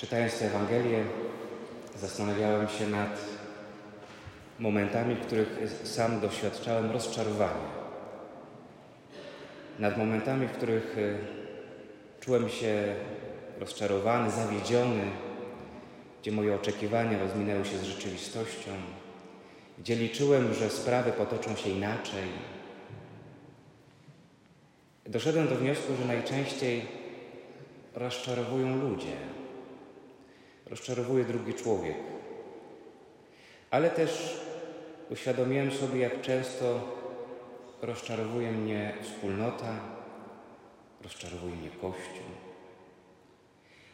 Czytając tę Ewangelię, zastanawiałem się nad momentami, w których sam doświadczałem rozczarowania. Nad momentami, w których e, czułem się rozczarowany, zawiedziony, gdzie moje oczekiwania rozminęły się z rzeczywistością, gdzie liczyłem, że sprawy potoczą się inaczej. Doszedłem do wniosku, że najczęściej rozczarowują ludzie. Rozczarowuje drugi człowiek. Ale też uświadomiłem sobie, jak często rozczarowuje mnie wspólnota, rozczarowuje mnie Kościół.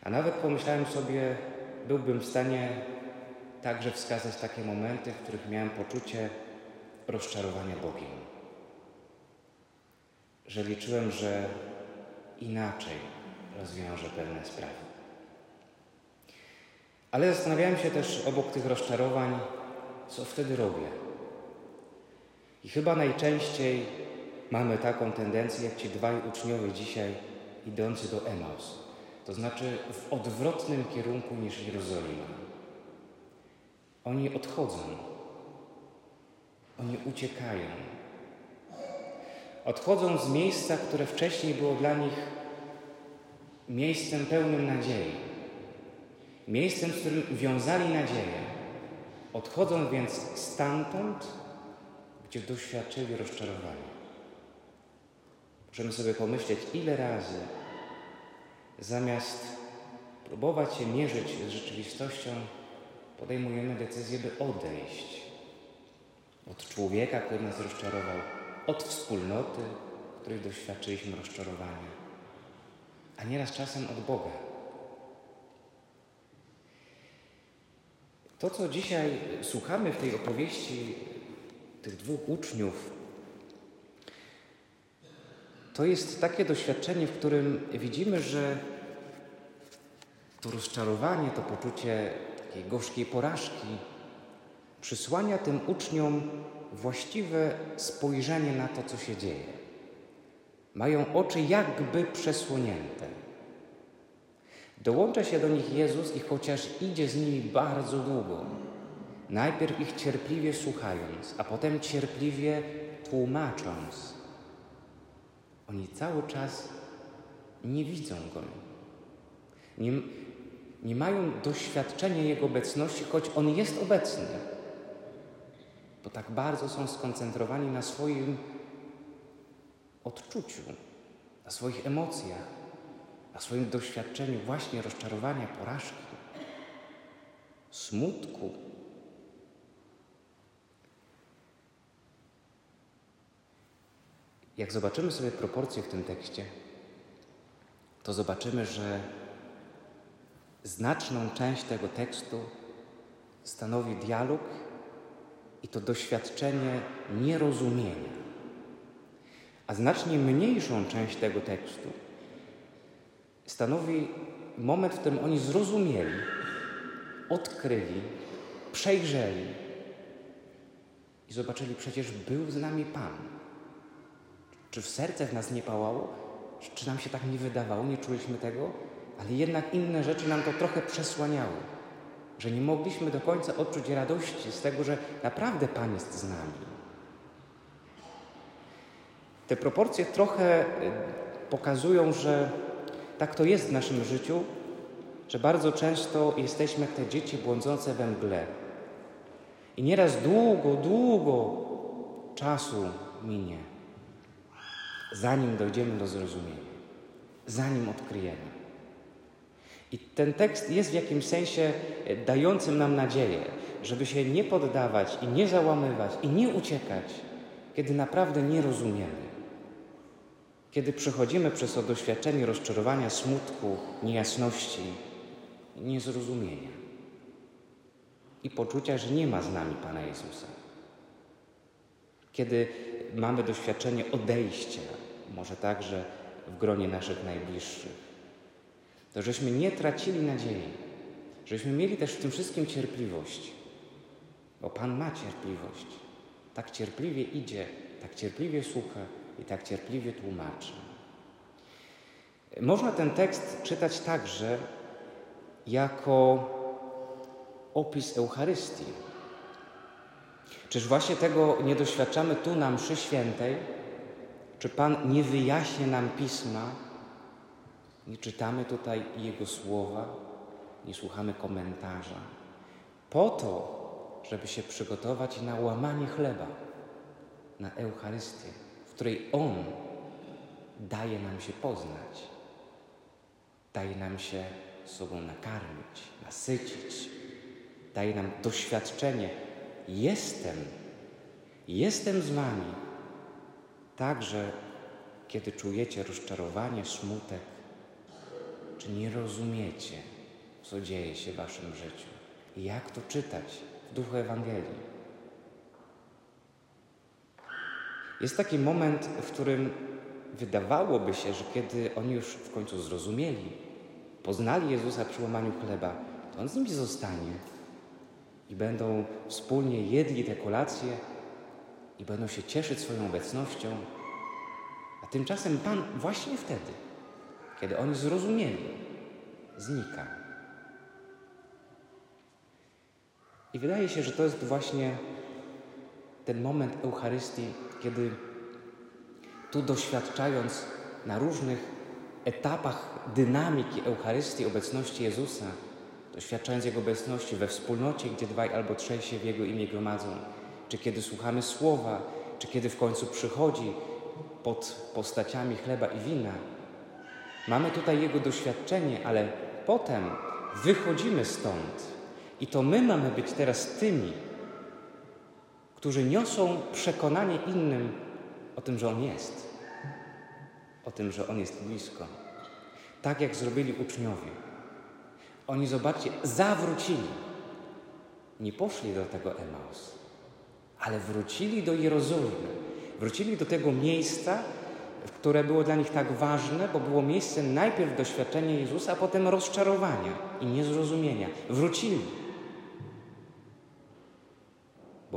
A nawet pomyślałem sobie, byłbym w stanie także wskazać takie momenty, w których miałem poczucie rozczarowania Bogiem. Że liczyłem, że inaczej rozwiąże pewne sprawy. Ale zastanawiałem się też obok tych rozczarowań, co wtedy robię. I chyba najczęściej mamy taką tendencję, jak ci dwaj uczniowie dzisiaj idący do Emaus. To znaczy w odwrotnym kierunku niż Jerozolima. Oni odchodzą. Oni uciekają. Odchodzą z miejsca, które wcześniej było dla nich miejscem pełnym nadziei. Miejscem, z którym wiązali nadzieję. Odchodzą więc stamtąd, gdzie doświadczyli rozczarowania. Możemy sobie pomyśleć, ile razy zamiast próbować się mierzyć z rzeczywistością, podejmujemy decyzję, by odejść od człowieka, który nas rozczarował, od wspólnoty, której doświadczyliśmy rozczarowania, a nieraz czasem od Boga. To, co dzisiaj słuchamy w tej opowieści tych dwóch uczniów, to jest takie doświadczenie, w którym widzimy, że to rozczarowanie, to poczucie takiej gorzkiej porażki przysłania tym uczniom właściwe spojrzenie na to, co się dzieje. Mają oczy jakby przesłonięte. Dołącza się do nich Jezus i chociaż idzie z nimi bardzo długo, najpierw ich cierpliwie słuchając, a potem cierpliwie tłumacząc, oni cały czas nie widzą Go. Nie, nie mają doświadczenia Jego obecności, choć On jest obecny. Bo tak bardzo są skoncentrowani na swoim odczuciu, na swoich emocjach, na swoim doświadczeniu właśnie rozczarowania, porażki, smutku. Jak zobaczymy sobie proporcje w tym tekście, to zobaczymy, że znaczną część tego tekstu stanowi dialog i to doświadczenie nierozumienia. A znacznie mniejszą część tego tekstu stanowi moment, w którym oni zrozumieli, odkryli, przejrzeli i zobaczyli, przecież był z nami Pan. Czy w serce w nas nie pałało? Czy nam się tak nie wydawało, nie czuliśmy tego? Ale jednak inne rzeczy nam to trochę przesłaniały, że nie mogliśmy do końca odczuć radości z tego, że naprawdę Pan jest z nami. Te proporcje trochę y, pokazują, że tak to jest w naszym życiu, że bardzo często jesteśmy jak te dzieci błądzące we mgle. I nieraz długo, długo czasu minie, zanim dojdziemy do zrozumienia, zanim odkryjemy. I ten tekst jest w jakimś sensie e, dającym nam nadzieję, żeby się nie poddawać i nie załamywać i nie uciekać, kiedy naprawdę nie rozumiemy. Kiedy przechodzimy przez to doświadczenie rozczarowania, smutku, niejasności, niezrozumienia i poczucia, że nie ma z nami Pana Jezusa. Kiedy mamy doświadczenie odejścia, może także w gronie naszych najbliższych, to żeśmy nie tracili nadziei, żeśmy mieli też w tym wszystkim cierpliwość, bo Pan ma cierpliwość. Tak cierpliwie idzie, tak cierpliwie słucha i tak cierpliwie tłumaczy. Można ten tekst czytać także jako opis Eucharystii. Czyż właśnie tego nie doświadczamy tu na mszy świętej? Czy Pan nie wyjaśnia nam Pisma? Nie czytamy tutaj Jego słowa? Nie słuchamy komentarza? Po to, żeby się przygotować na łamanie chleba, na Eucharystię, której On daje nam się poznać, daje nam się sobą nakarmić, nasycić, daje nam doświadczenie. Jestem, jestem z Wami, także kiedy czujecie rozczarowanie, smutek, czy nie rozumiecie, co dzieje się w Waszym życiu jak to czytać w duchu Ewangelii. Jest taki moment, w którym wydawałoby się, że kiedy oni już w końcu zrozumieli, poznali Jezusa przy łamaniu chleba, to On z nimi zostanie i będą wspólnie jedli te kolacje i będą się cieszyć swoją obecnością. A tymczasem Pan właśnie wtedy, kiedy oni zrozumieli, znika. I wydaje się, że to jest właśnie ten moment Eucharystii, kiedy tu doświadczając na różnych etapach dynamiki Eucharystii, obecności Jezusa, doświadczając Jego obecności we wspólnocie, gdzie dwaj albo trzej się w Jego imię gromadzą, czy kiedy słuchamy Słowa, czy kiedy w końcu przychodzi pod postaciami chleba i wina, mamy tutaj Jego doświadczenie, ale potem wychodzimy stąd. I to my mamy być teraz tymi, którzy niosą przekonanie innym o tym, że On jest, o tym, że On jest blisko. Tak jak zrobili uczniowie. Oni, zobaczcie, zawrócili. Nie poszli do tego Emaus, ale wrócili do Jerozolimy. Wrócili do tego miejsca, które było dla nich tak ważne, bo było miejscem najpierw doświadczenia Jezusa, a potem rozczarowania i niezrozumienia. Wrócili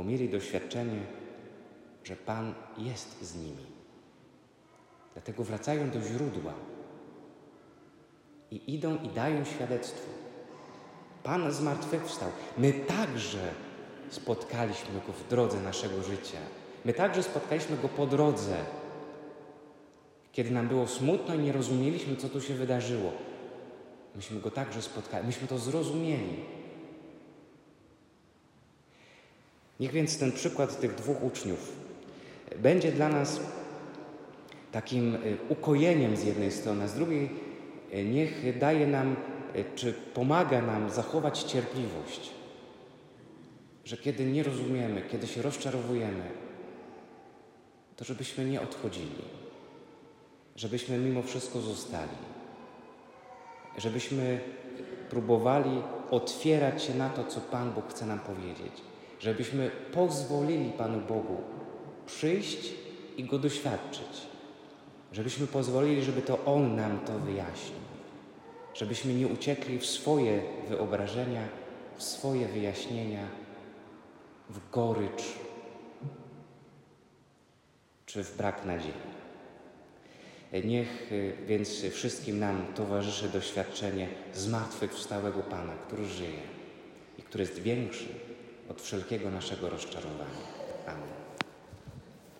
bo mieli doświadczenie, że Pan jest z nimi. Dlatego wracają do źródła i idą i dają świadectwo. Pan zmartwychwstał. My także spotkaliśmy Go w drodze naszego życia. My także spotkaliśmy Go po drodze, kiedy nam było smutno i nie rozumieliśmy, co tu się wydarzyło. Myśmy Go także spotkali, myśmy to zrozumieli. Niech więc ten przykład tych dwóch uczniów będzie dla nas takim y, ukojeniem z jednej strony, a z drugiej y, niech daje nam, y, czy pomaga nam zachować cierpliwość. Że kiedy nie rozumiemy, kiedy się rozczarowujemy, to żebyśmy nie odchodzili, żebyśmy mimo wszystko zostali, żebyśmy próbowali otwierać się na to, co Pan Bóg chce nam powiedzieć żebyśmy pozwolili Panu Bogu przyjść i Go doświadczyć. Żebyśmy pozwolili, żeby to On nam to wyjaśnił. Żebyśmy nie uciekli w swoje wyobrażenia, w swoje wyjaśnienia, w gorycz czy w brak nadziei. Niech y, więc wszystkim nam towarzyszy doświadczenie zmartwychwstałego Pana, który żyje i który jest większy od wszelkiego naszego rozczarowania. Amen.